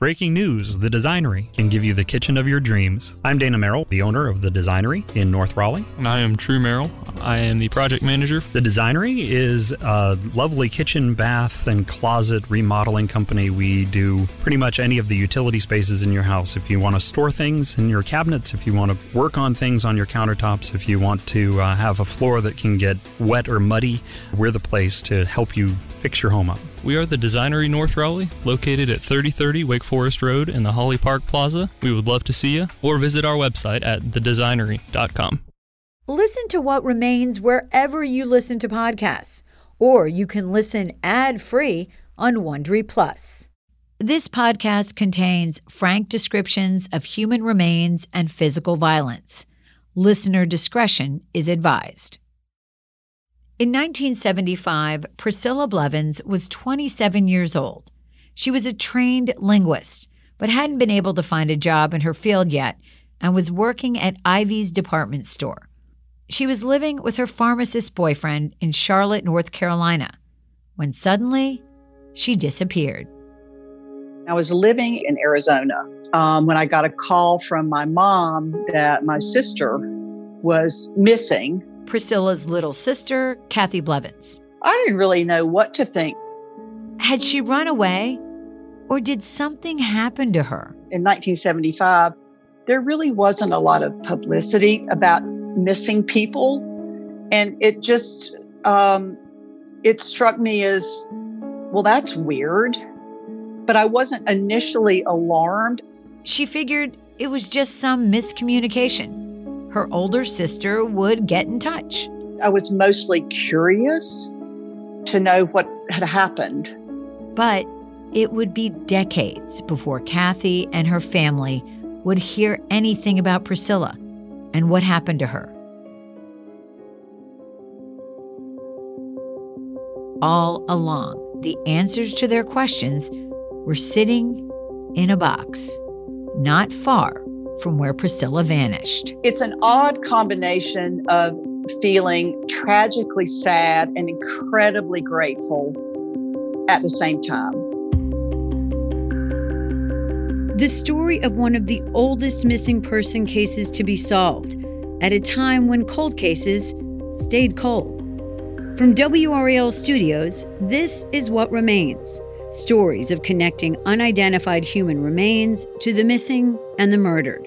Breaking news The Designery can give you the kitchen of your dreams. I'm Dana Merrill, the owner of The Designery in North Raleigh. And I am True Merrill. I am the project manager. The Designery is a lovely kitchen, bath, and closet remodeling company. We do pretty much any of the utility spaces in your house. If you want to store things in your cabinets, if you want to work on things on your countertops, if you want to uh, have a floor that can get wet or muddy, we're the place to help you fix your home up. We are the Designery North Raleigh, located at 3030 Wake Forest Road in the Holly Park Plaza. We would love to see you, or visit our website at thedesignery.com. Listen to what remains wherever you listen to podcasts, or you can listen ad-free on Wondery Plus. This podcast contains frank descriptions of human remains and physical violence. Listener discretion is advised. In 1975, Priscilla Blevins was 27 years old. She was a trained linguist, but hadn't been able to find a job in her field yet and was working at Ivey's department store. She was living with her pharmacist boyfriend in Charlotte, North Carolina, when suddenly she disappeared. I was living in Arizona um, when I got a call from my mom that my sister was missing Priscilla's little sister, Kathy Blevins. I didn't really know what to think. Had she run away or did something happen to her? In 1975, there really wasn't a lot of publicity about missing people. And it just, um, it struck me as, well, that's weird. But I wasn't initially alarmed. She figured it was just some miscommunication her older sister would get in touch. I was mostly curious to know what had happened. But it would be decades before Kathy and her family would hear anything about Priscilla and what happened to her. All along, the answers to their questions were sitting in a box not far from where Priscilla vanished. It's an odd combination of feeling tragically sad and incredibly grateful at the same time. The story of one of the oldest missing person cases to be solved at a time when cold cases stayed cold. From WRAL Studios, this is What Remains stories of connecting unidentified human remains to the missing and the murdered.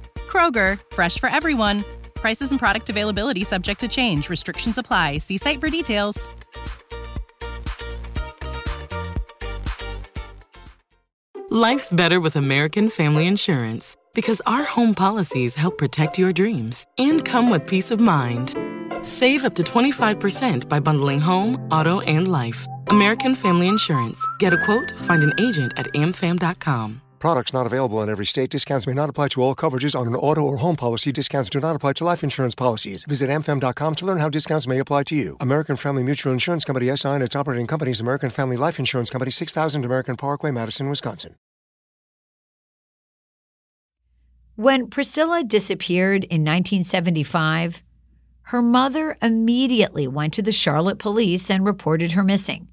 Kroger, fresh for everyone. Prices and product availability subject to change. Restrictions apply. See site for details. Life's better with American Family Insurance because our home policies help protect your dreams and come with peace of mind. Save up to 25% by bundling home, auto, and life. American Family Insurance. Get a quote, find an agent at amfam.com. Products not available in every state. Discounts may not apply to all coverages on an auto or home policy. Discounts do not apply to life insurance policies. Visit amfam.com to learn how discounts may apply to you. American Family Mutual Insurance Company SI and its operating companies American Family Life Insurance Company 6000 American Parkway, Madison, Wisconsin. When Priscilla disappeared in 1975, her mother immediately went to the Charlotte police and reported her missing.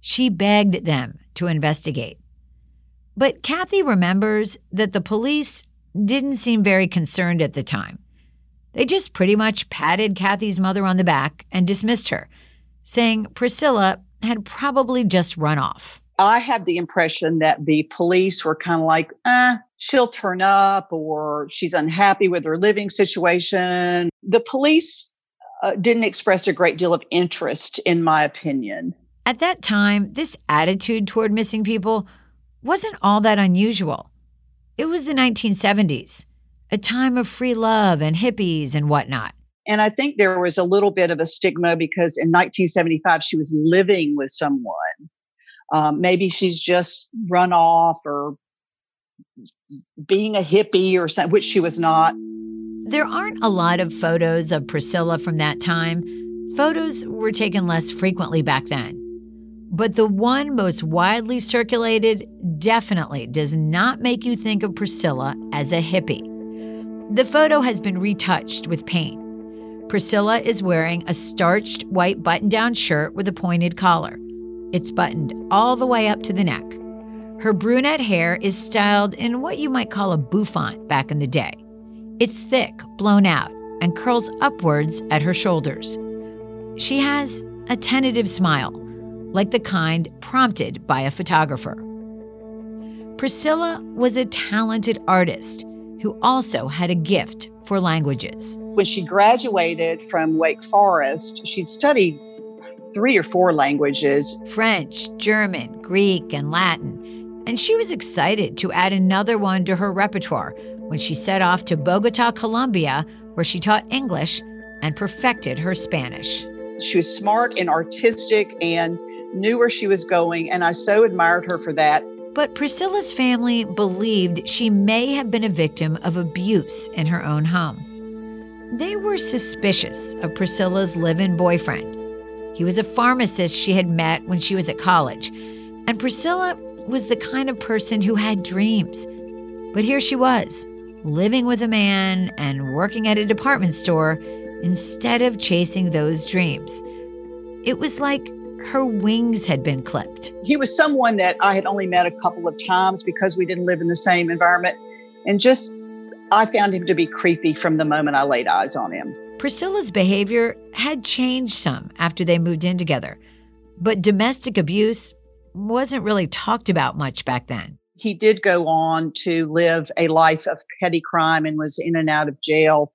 She begged them to investigate. But Kathy remembers that the police didn't seem very concerned at the time. They just pretty much patted Kathy's mother on the back and dismissed her, saying Priscilla had probably just run off. I have the impression that the police were kind of like, eh, she'll turn up or she's unhappy with her living situation. The police uh, didn't express a great deal of interest, in my opinion. At that time, this attitude toward missing people wasn't all that unusual. It was the 1970s, a time of free love and hippies and whatnot. And I think there was a little bit of a stigma because in 1975 she was living with someone. Um, maybe she's just run off or being a hippie or something, which she was not. There aren't a lot of photos of Priscilla from that time. Photos were taken less frequently back then. But the one most widely circulated definitely does not make you think of Priscilla as a hippie. The photo has been retouched with paint. Priscilla is wearing a starched white button down shirt with a pointed collar. It's buttoned all the way up to the neck. Her brunette hair is styled in what you might call a bouffant back in the day. It's thick, blown out, and curls upwards at her shoulders. She has a tentative smile, like the kind prompted by a photographer. Priscilla was a talented artist who also had a gift for languages. When she graduated from Wake Forest, she'd studied three or four languages French, German, Greek, and Latin. And she was excited to add another one to her repertoire when she set off to Bogota, Colombia, where she taught English and perfected her Spanish. She was smart and artistic and knew where she was going, and I so admired her for that. But Priscilla's family believed she may have been a victim of abuse in her own home. They were suspicious of Priscilla's live in boyfriend. He was a pharmacist she had met when she was at college, and Priscilla was the kind of person who had dreams. But here she was, living with a man and working at a department store instead of chasing those dreams. It was like her wings had been clipped. He was someone that I had only met a couple of times because we didn't live in the same environment. And just, I found him to be creepy from the moment I laid eyes on him. Priscilla's behavior had changed some after they moved in together, but domestic abuse wasn't really talked about much back then. He did go on to live a life of petty crime and was in and out of jail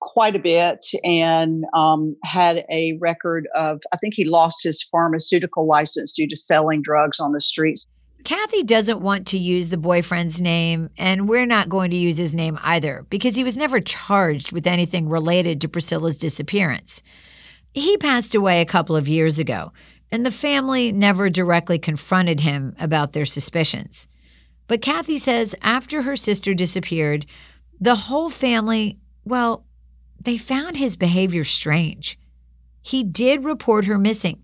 quite a bit and um, had a record of, I think he lost his pharmaceutical license due to selling drugs on the streets. Kathy doesn't want to use the boyfriend's name, and we're not going to use his name either because he was never charged with anything related to Priscilla's disappearance. He passed away a couple of years ago, and the family never directly confronted him about their suspicions. But Kathy says after her sister disappeared, the whole family, well, they found his behavior strange. He did report her missing,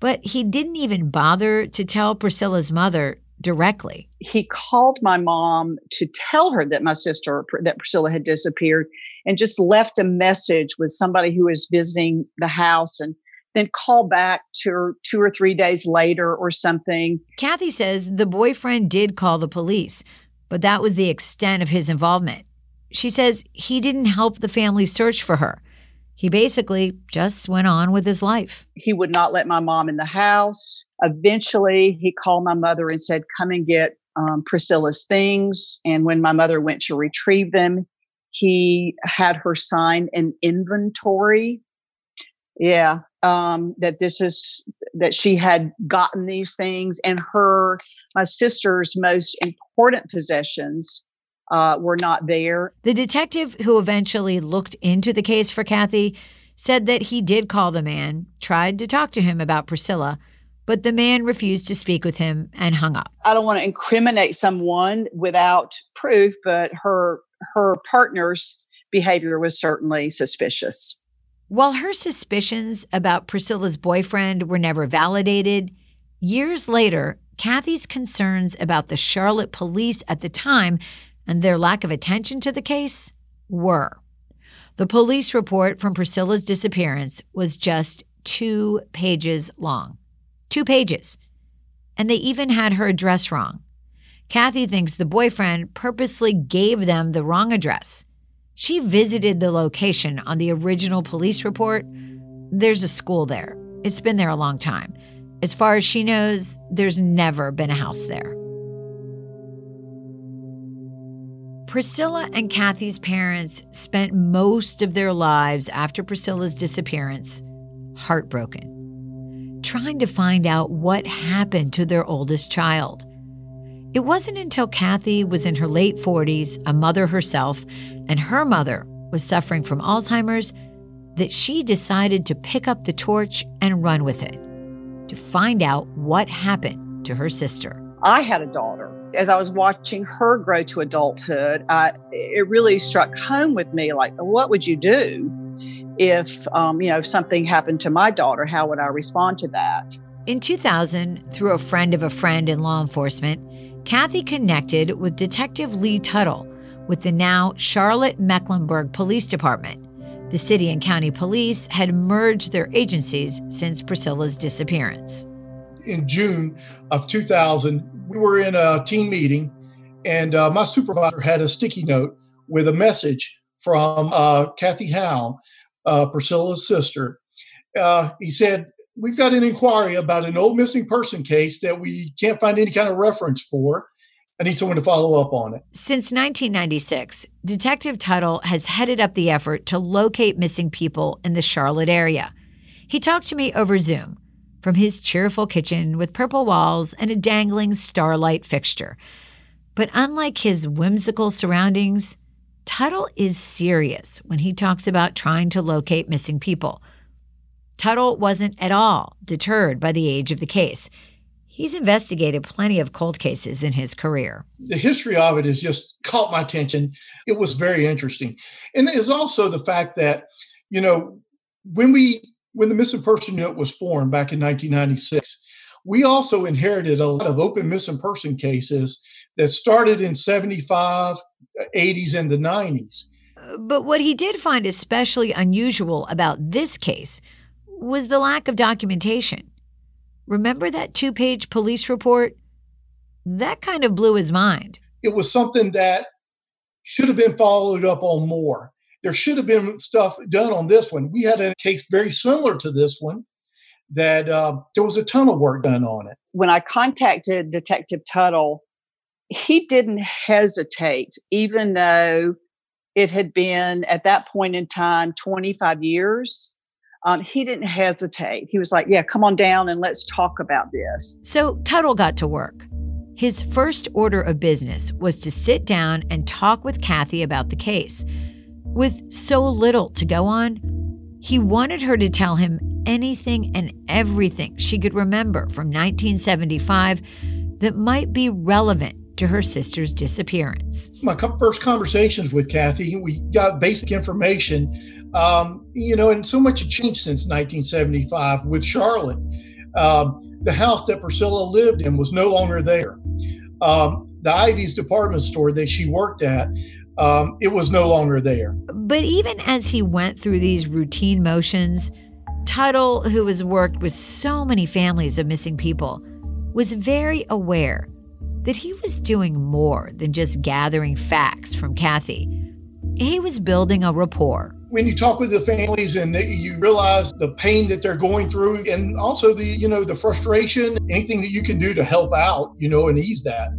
but he didn't even bother to tell Priscilla's mother directly. He called my mom to tell her that my sister, that Priscilla had disappeared, and just left a message with somebody who was visiting the house and then call back to two or three days later or something. Kathy says the boyfriend did call the police, but that was the extent of his involvement. She says he didn't help the family search for her. He basically just went on with his life. He would not let my mom in the house. Eventually, he called my mother and said, Come and get um, Priscilla's things. And when my mother went to retrieve them, he had her sign an inventory. Yeah, um, that this is that she had gotten these things, and her my sister's most important possessions uh, were not there. The detective who eventually looked into the case for Kathy said that he did call the man, tried to talk to him about Priscilla, but the man refused to speak with him and hung up. I don't want to incriminate someone without proof, but her her partner's behavior was certainly suspicious. While her suspicions about Priscilla's boyfriend were never validated, years later, Kathy's concerns about the Charlotte police at the time and their lack of attention to the case were. The police report from Priscilla's disappearance was just two pages long. Two pages. And they even had her address wrong. Kathy thinks the boyfriend purposely gave them the wrong address. She visited the location on the original police report. There's a school there. It's been there a long time. As far as she knows, there's never been a house there. Priscilla and Kathy's parents spent most of their lives after Priscilla's disappearance heartbroken, trying to find out what happened to their oldest child. It wasn't until Kathy was in her late 40s, a mother herself, and her mother was suffering from Alzheimer's that she decided to pick up the torch and run with it to find out what happened to her sister. I had a daughter. As I was watching her grow to adulthood, I, it really struck home with me like, what would you do if, um, you know, if something happened to my daughter? How would I respond to that? In 2000, through a friend of a friend in law enforcement, Kathy connected with Detective Lee Tuttle with the now Charlotte Mecklenburg Police Department. The city and county police had merged their agencies since Priscilla's disappearance. In June of 2000, we were in a team meeting, and uh, my supervisor had a sticky note with a message from uh, Kathy Howe, uh, Priscilla's sister. Uh, he said, We've got an inquiry about an old missing person case that we can't find any kind of reference for. I need someone to follow up on it. Since 1996, Detective Tuttle has headed up the effort to locate missing people in the Charlotte area. He talked to me over Zoom from his cheerful kitchen with purple walls and a dangling starlight fixture. But unlike his whimsical surroundings, Tuttle is serious when he talks about trying to locate missing people. Tuttle wasn't at all deterred by the age of the case. He's investigated plenty of cold cases in his career. The history of it has just caught my attention. It was very interesting. And there's also the fact that, you know, when we when the missing person unit was formed back in 1996, we also inherited a lot of open missing person cases that started in 75, 80s, and the 90s. But what he did find especially unusual about this case was the lack of documentation. Remember that two page police report? That kind of blew his mind. It was something that should have been followed up on more. There should have been stuff done on this one. We had a case very similar to this one that uh, there was a ton of work done on it. When I contacted Detective Tuttle, he didn't hesitate, even though it had been at that point in time 25 years um, he didn't hesitate. He was like, Yeah, come on down and let's talk about this. So Tuttle got to work. His first order of business was to sit down and talk with Kathy about the case. With so little to go on, he wanted her to tell him anything and everything she could remember from 1975 that might be relevant to her sister's disappearance. My first conversations with Kathy, we got basic information um, you know, and so much had changed since 1975 with Charlotte. Um, the house that Priscilla lived in was no longer there. Um, the Ivey's department store that she worked at, um, it was no longer there. But even as he went through these routine motions, Tuttle, who has worked with so many families of missing people, was very aware that he was doing more than just gathering facts from Kathy. He was building a rapport when you talk with the families and you realize the pain that they're going through and also the you know the frustration anything that you can do to help out you know and ease that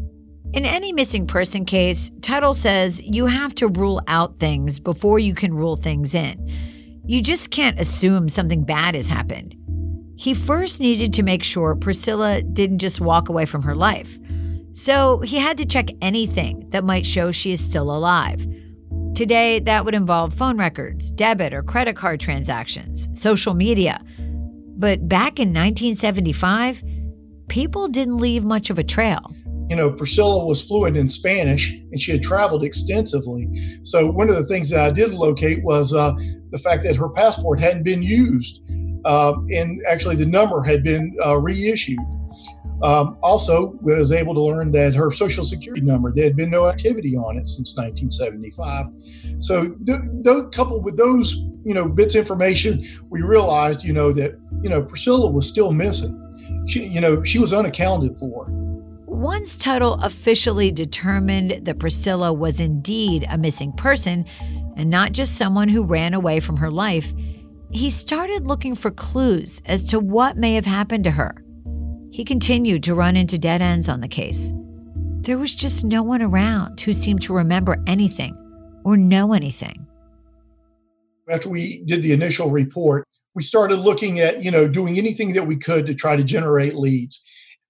in any missing person case tuttle says you have to rule out things before you can rule things in you just can't assume something bad has happened he first needed to make sure priscilla didn't just walk away from her life so he had to check anything that might show she is still alive Today, that would involve phone records, debit or credit card transactions, social media. But back in 1975, people didn't leave much of a trail. You know, Priscilla was fluent in Spanish and she had traveled extensively. So, one of the things that I did locate was uh, the fact that her passport hadn't been used. Uh, and actually, the number had been uh, reissued. Um, also, was able to learn that her social security number, there had been no activity on it since 1975. So, coupled with those, you know, bits of information, we realized, you know, that you know Priscilla was still missing. She, you know, she was unaccounted for. Once Tuttle officially determined that Priscilla was indeed a missing person and not just someone who ran away from her life, he started looking for clues as to what may have happened to her. He continued to run into dead ends on the case. There was just no one around who seemed to remember anything or know anything. After we did the initial report, we started looking at, you know, doing anything that we could to try to generate leads.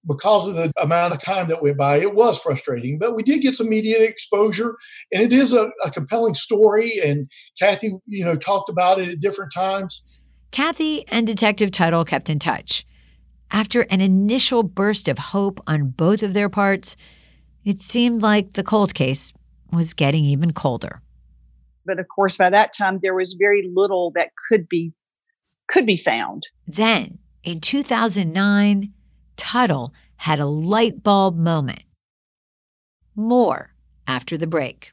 Because of the amount of time that went by, it was frustrating, but we did get some media exposure and it is a, a compelling story. And Kathy, you know, talked about it at different times. Kathy and Detective Tuttle kept in touch. After an initial burst of hope on both of their parts, it seemed like the cold case was getting even colder. But of course, by that time, there was very little that could be could be found. Then, in 2009, Tuttle had a light bulb moment. More after the break.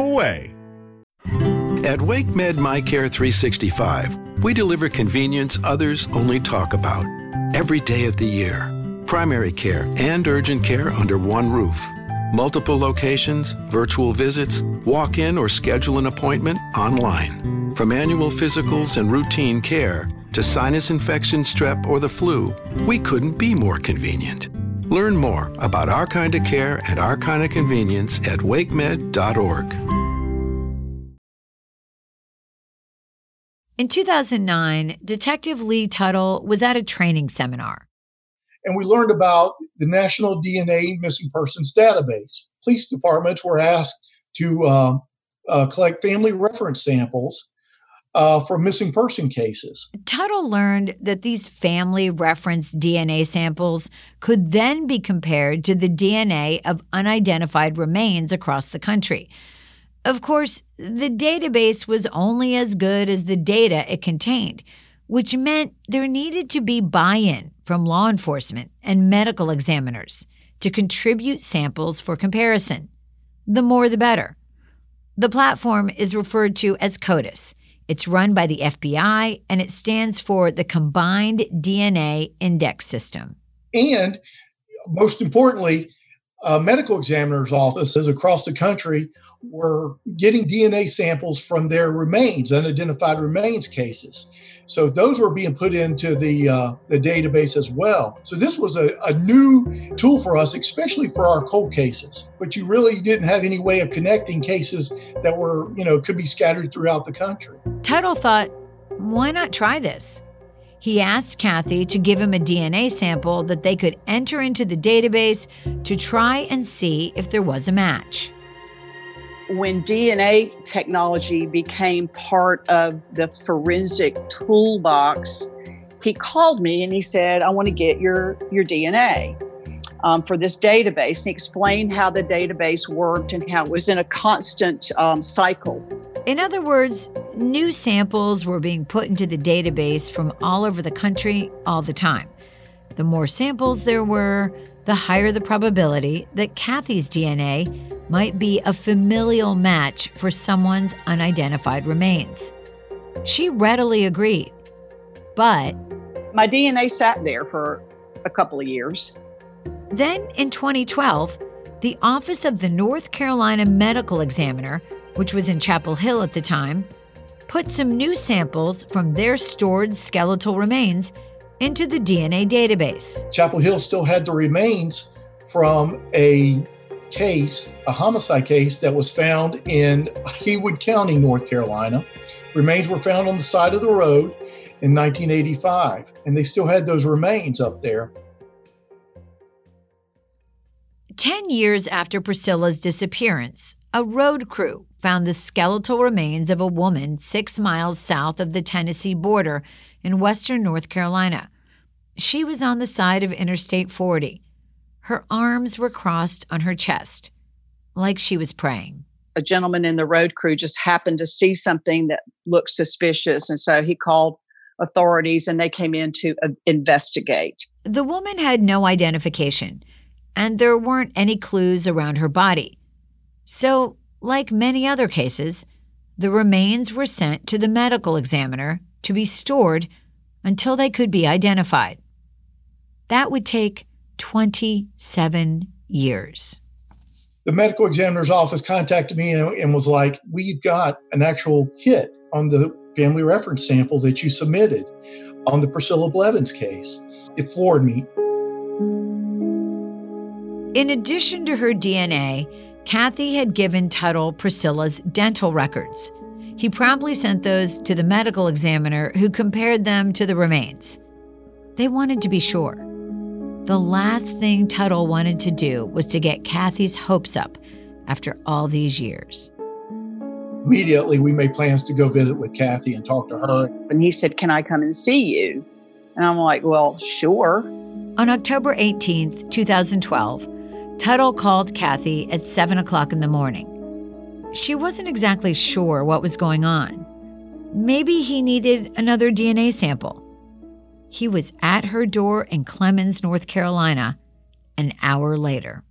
away. At WakeMed MyCare 365, we deliver convenience others only talk about. Every day of the year. Primary care and urgent care under one roof. Multiple locations, virtual visits, walk in or schedule an appointment online. From annual physicals and routine care to sinus infection, strep, or the flu, we couldn't be more convenient. Learn more about our kind of care and our kind of convenience at wakemed.org. In 2009, Detective Lee Tuttle was at a training seminar. And we learned about the National DNA Missing Persons Database. Police departments were asked to uh, uh, collect family reference samples uh, for missing person cases. Tuttle learned that these family reference DNA samples could then be compared to the DNA of unidentified remains across the country. Of course, the database was only as good as the data it contained, which meant there needed to be buy in from law enforcement and medical examiners to contribute samples for comparison. The more the better. The platform is referred to as CODIS. It's run by the FBI and it stands for the Combined DNA Index System. And most importantly, uh, medical examiners' offices across the country were getting DNA samples from their remains, unidentified remains cases. So those were being put into the uh, the database as well. So this was a, a new tool for us, especially for our cold cases. But you really didn't have any way of connecting cases that were, you know, could be scattered throughout the country. Tuttle thought, why not try this? He asked Kathy to give him a DNA sample that they could enter into the database to try and see if there was a match. When DNA technology became part of the forensic toolbox, he called me and he said, I want to get your, your DNA. Um, for this database and he explained how the database worked and how it was in a constant um, cycle. In other words, new samples were being put into the database from all over the country all the time. The more samples there were, the higher the probability that Kathy's DNA might be a familial match for someone's unidentified remains. She readily agreed. But my DNA sat there for a couple of years. Then in 2012, the Office of the North Carolina Medical Examiner which was in Chapel Hill at the time, put some new samples from their stored skeletal remains into the DNA database. Chapel Hill still had the remains from a case, a homicide case that was found in Haywood County, North Carolina. Remains were found on the side of the road in 1985, and they still had those remains up there. Ten years after Priscilla's disappearance, a road crew found the skeletal remains of a woman six miles south of the Tennessee border in western North Carolina. She was on the side of Interstate 40. Her arms were crossed on her chest, like she was praying. A gentleman in the road crew just happened to see something that looked suspicious, and so he called authorities and they came in to uh, investigate. The woman had no identification, and there weren't any clues around her body. So like many other cases, the remains were sent to the medical examiner to be stored until they could be identified. That would take 27 years. The medical examiner's office contacted me and, was like, We've got an actual hit on the family reference sample that you submitted on the Priscilla Blevins case. It floored me. In addition to her DNA, Kathy had given Tuttle Priscilla's dental records. He promptly sent those to the medical examiner who compared them to the remains. They wanted to be sure. The last thing Tuttle wanted to do was to get Kathy's hopes up after all these years. Immediately, we made plans to go visit with Kathy and talk to her. And he said, Can I come and see you? And I'm like, Well, sure. On October 18th, 2012, Tuttle called Kathy at 7 o'clock in the morning. She wasn't exactly sure what was going on. Maybe he needed another DNA sample. He was at her door in Clemmons, North Carolina, an hour later.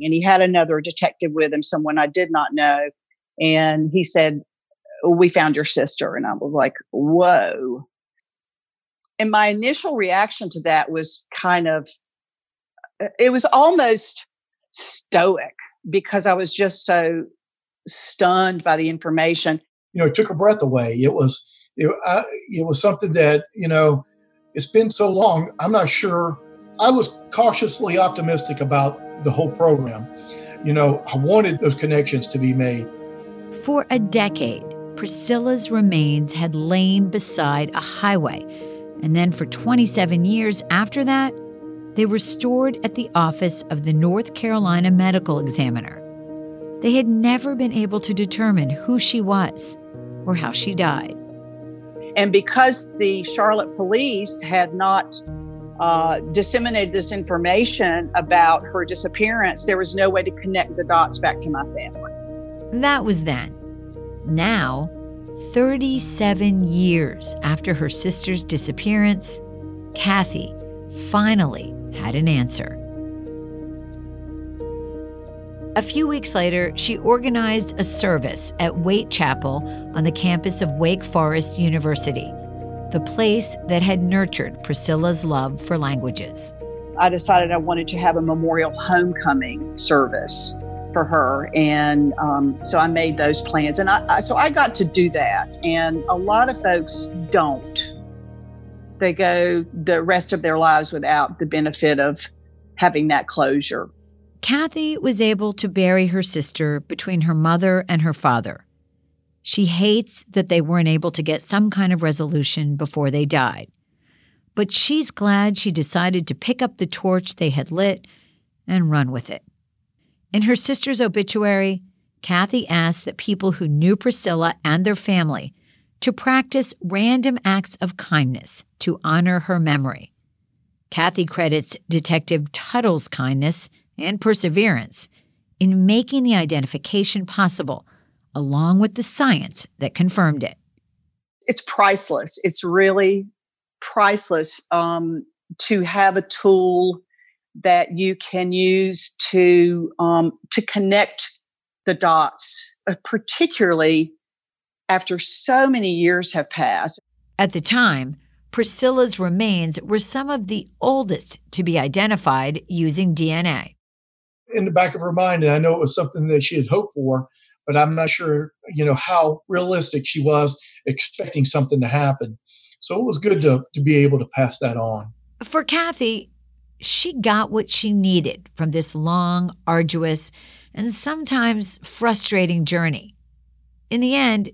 And he had another detective with him, someone I did not know. And he said, We found your sister. And I was like, Whoa. And my initial reaction to that was kind of, it was almost stoic because I was just so stunned by the information. You know, it took her breath away. It was, it, I, it was something that, you know, it's been so long. I'm not sure. I was cautiously optimistic about the whole program. You know, I wanted those connections to be made. For a decade, Priscilla's remains had lain beside a highway. And then for 27 years after that, they were stored at the office of the North Carolina Medical Examiner. They had never been able to determine who she was or how she died. And because the Charlotte police had not uh, disseminated this information about her disappearance, there was no way to connect the dots back to my family. That was then. Now, 37 years after her sister's disappearance, Kathy finally had an answer. A few weeks later, she organized a service at Wait Chapel on the campus of Wake Forest University, the place that had nurtured Priscilla's love for languages. I decided I wanted to have a memorial homecoming service for her. And um, so I made those plans. And I, I, so I got to do that. And a lot of folks don't. They go the rest of their lives without the benefit of having that closure. Kathy was able to bury her sister between her mother and her father. She hates that they weren't able to get some kind of resolution before they died. But she's glad she decided to pick up the torch they had lit and run with it. In her sister's obituary, Kathy asked that people who knew Priscilla and their family to practice random acts of kindness to honor her memory. Kathy credits Detective Tuttle's kindness and perseverance in making the identification possible, along with the science that confirmed it. It's priceless. It's really priceless um, to have a tool that you can use to um, to connect the dots, uh, particularly after so many years have passed. At the time, Priscilla's remains were some of the oldest to be identified using DNA in the back of her mind, and I know it was something that she had hoped for, but I'm not sure, you know, how realistic she was expecting something to happen. So it was good to, to be able to pass that on. For Kathy, she got what she needed from this long, arduous, and sometimes frustrating journey. In the end,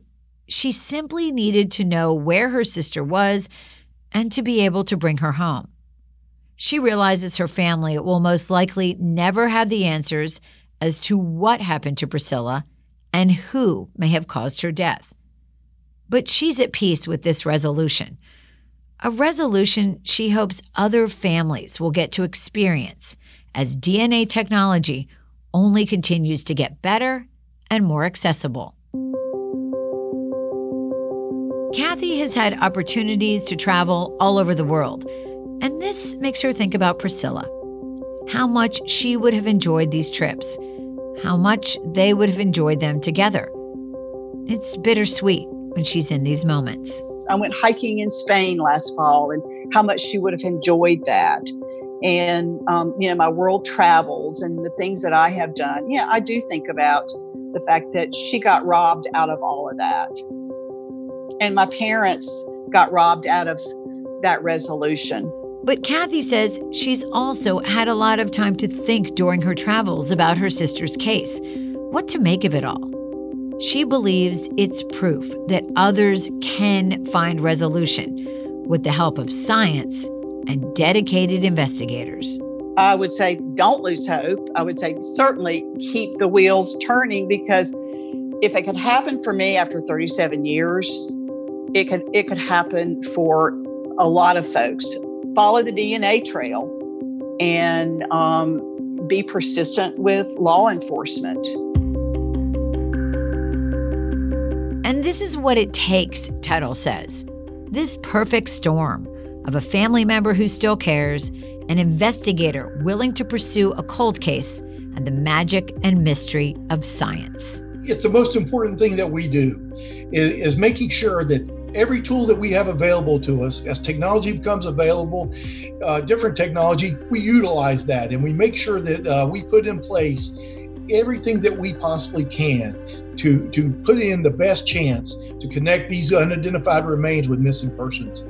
she simply needed to know where her sister was and to be able to bring her home. She realizes her family will most likely never have the answers as to what happened to Priscilla and who may have caused her death. But she's at peace with this resolution. A resolution she hopes other families will get to experience as DNA technology only continues to get better and more accessible. Kathy has had opportunities to travel all over the world and this makes her think about Priscilla. How much she would have enjoyed these trips, how much they would have enjoyed them together. It's bittersweet when she's in these moments. I went hiking in Spain last fall and how much she would have enjoyed that. And, um, you know, my world travels and the things that I have done. Yeah, I do think about the fact that she got robbed out of all of that. And my parents got robbed out of that resolution. But Kathy says she's also had a lot of time to think during her travels about her sister's case. What to make of it all? She believes it's proof that others can find resolution with the help of science and dedicated investigators. I would say don't lose hope. I would say certainly keep the wheels turning because if it could happen for me after 37 years, it could it could happen for a lot of folks. Follow the DNA trail and um, be persistent with law enforcement. And this is what it takes, Tuttle says. This perfect storm of a family member who still cares, an investigator willing to pursue a cold case, and the magic and mystery of science. It's the most important thing that we do is, is making sure that every tool that we have available to us as technology becomes available uh, different technology we utilize that. And we make sure that uh, we put in place everything that we possibly can to to put in the best chance to connect these unidentified remains with missing persons.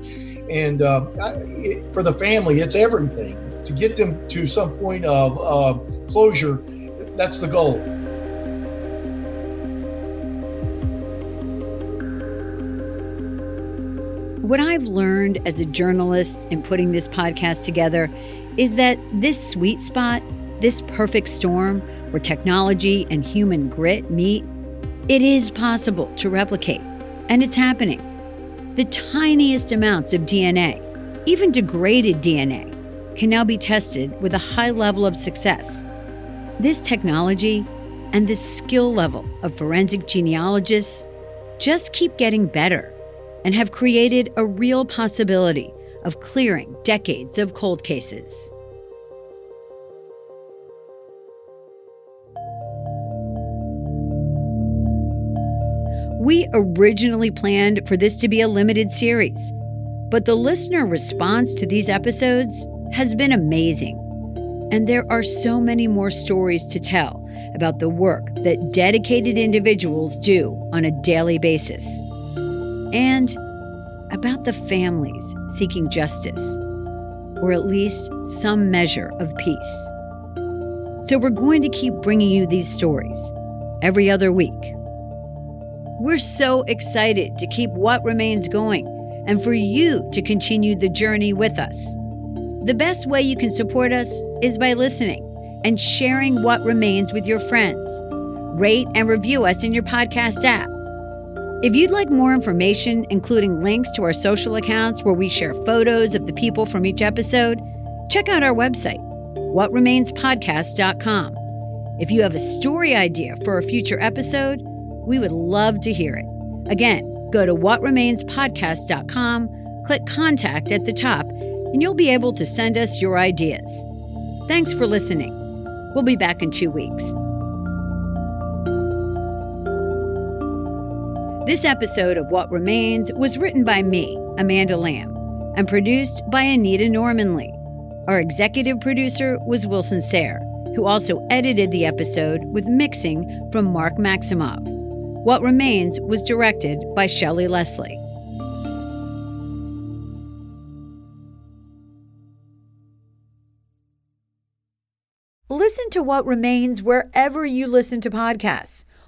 And uh, it, for the family it's everything. To get them to some point of uh, closure that's the goal What I've learned as a journalist in putting this podcast together is that this sweet spot, this perfect storm where technology and human grit meet, it is possible to replicate. And it's happening. The tiniest amounts of DNA, even degraded DNA, can now be tested with a high level of success. This technology and the skill level of forensic genealogists just keep getting better and have created a real possibility of clearing decades of cold cases. We originally planned for this to be a limited series, but the listener response to these episodes has been amazing. And there are so many more stories to tell about the work that dedicated individuals do on a daily basis and about the families seeking justice, or at least some measure of peace. So we're going to keep bringing you these stories every other week. We're so excited to keep what remains going and for you to continue the journey with us. The best way you can support us is by listening and sharing what remains with your friends. Rate and review us in your podcast app if you'd like more information, including links to our social accounts where we share photos of the people from each episode, check out our website, whatremainspodcast.com. If you have a story idea for a future episode, we would love to hear it. Again, go to whatremainspodcast.com, click contact at the top, and you'll be able to send us your ideas. Thanks for listening. We'll be back in two weeks. This episode of What Remains was written by me, Amanda Lamb, and produced by Anita Normanley. Our executive producer was Wilson Sayre, who also edited the episode with mixing from Mark Maximov. What Remains was directed by Shelley Leslie. Listen to What Remains wherever you listen to podcasts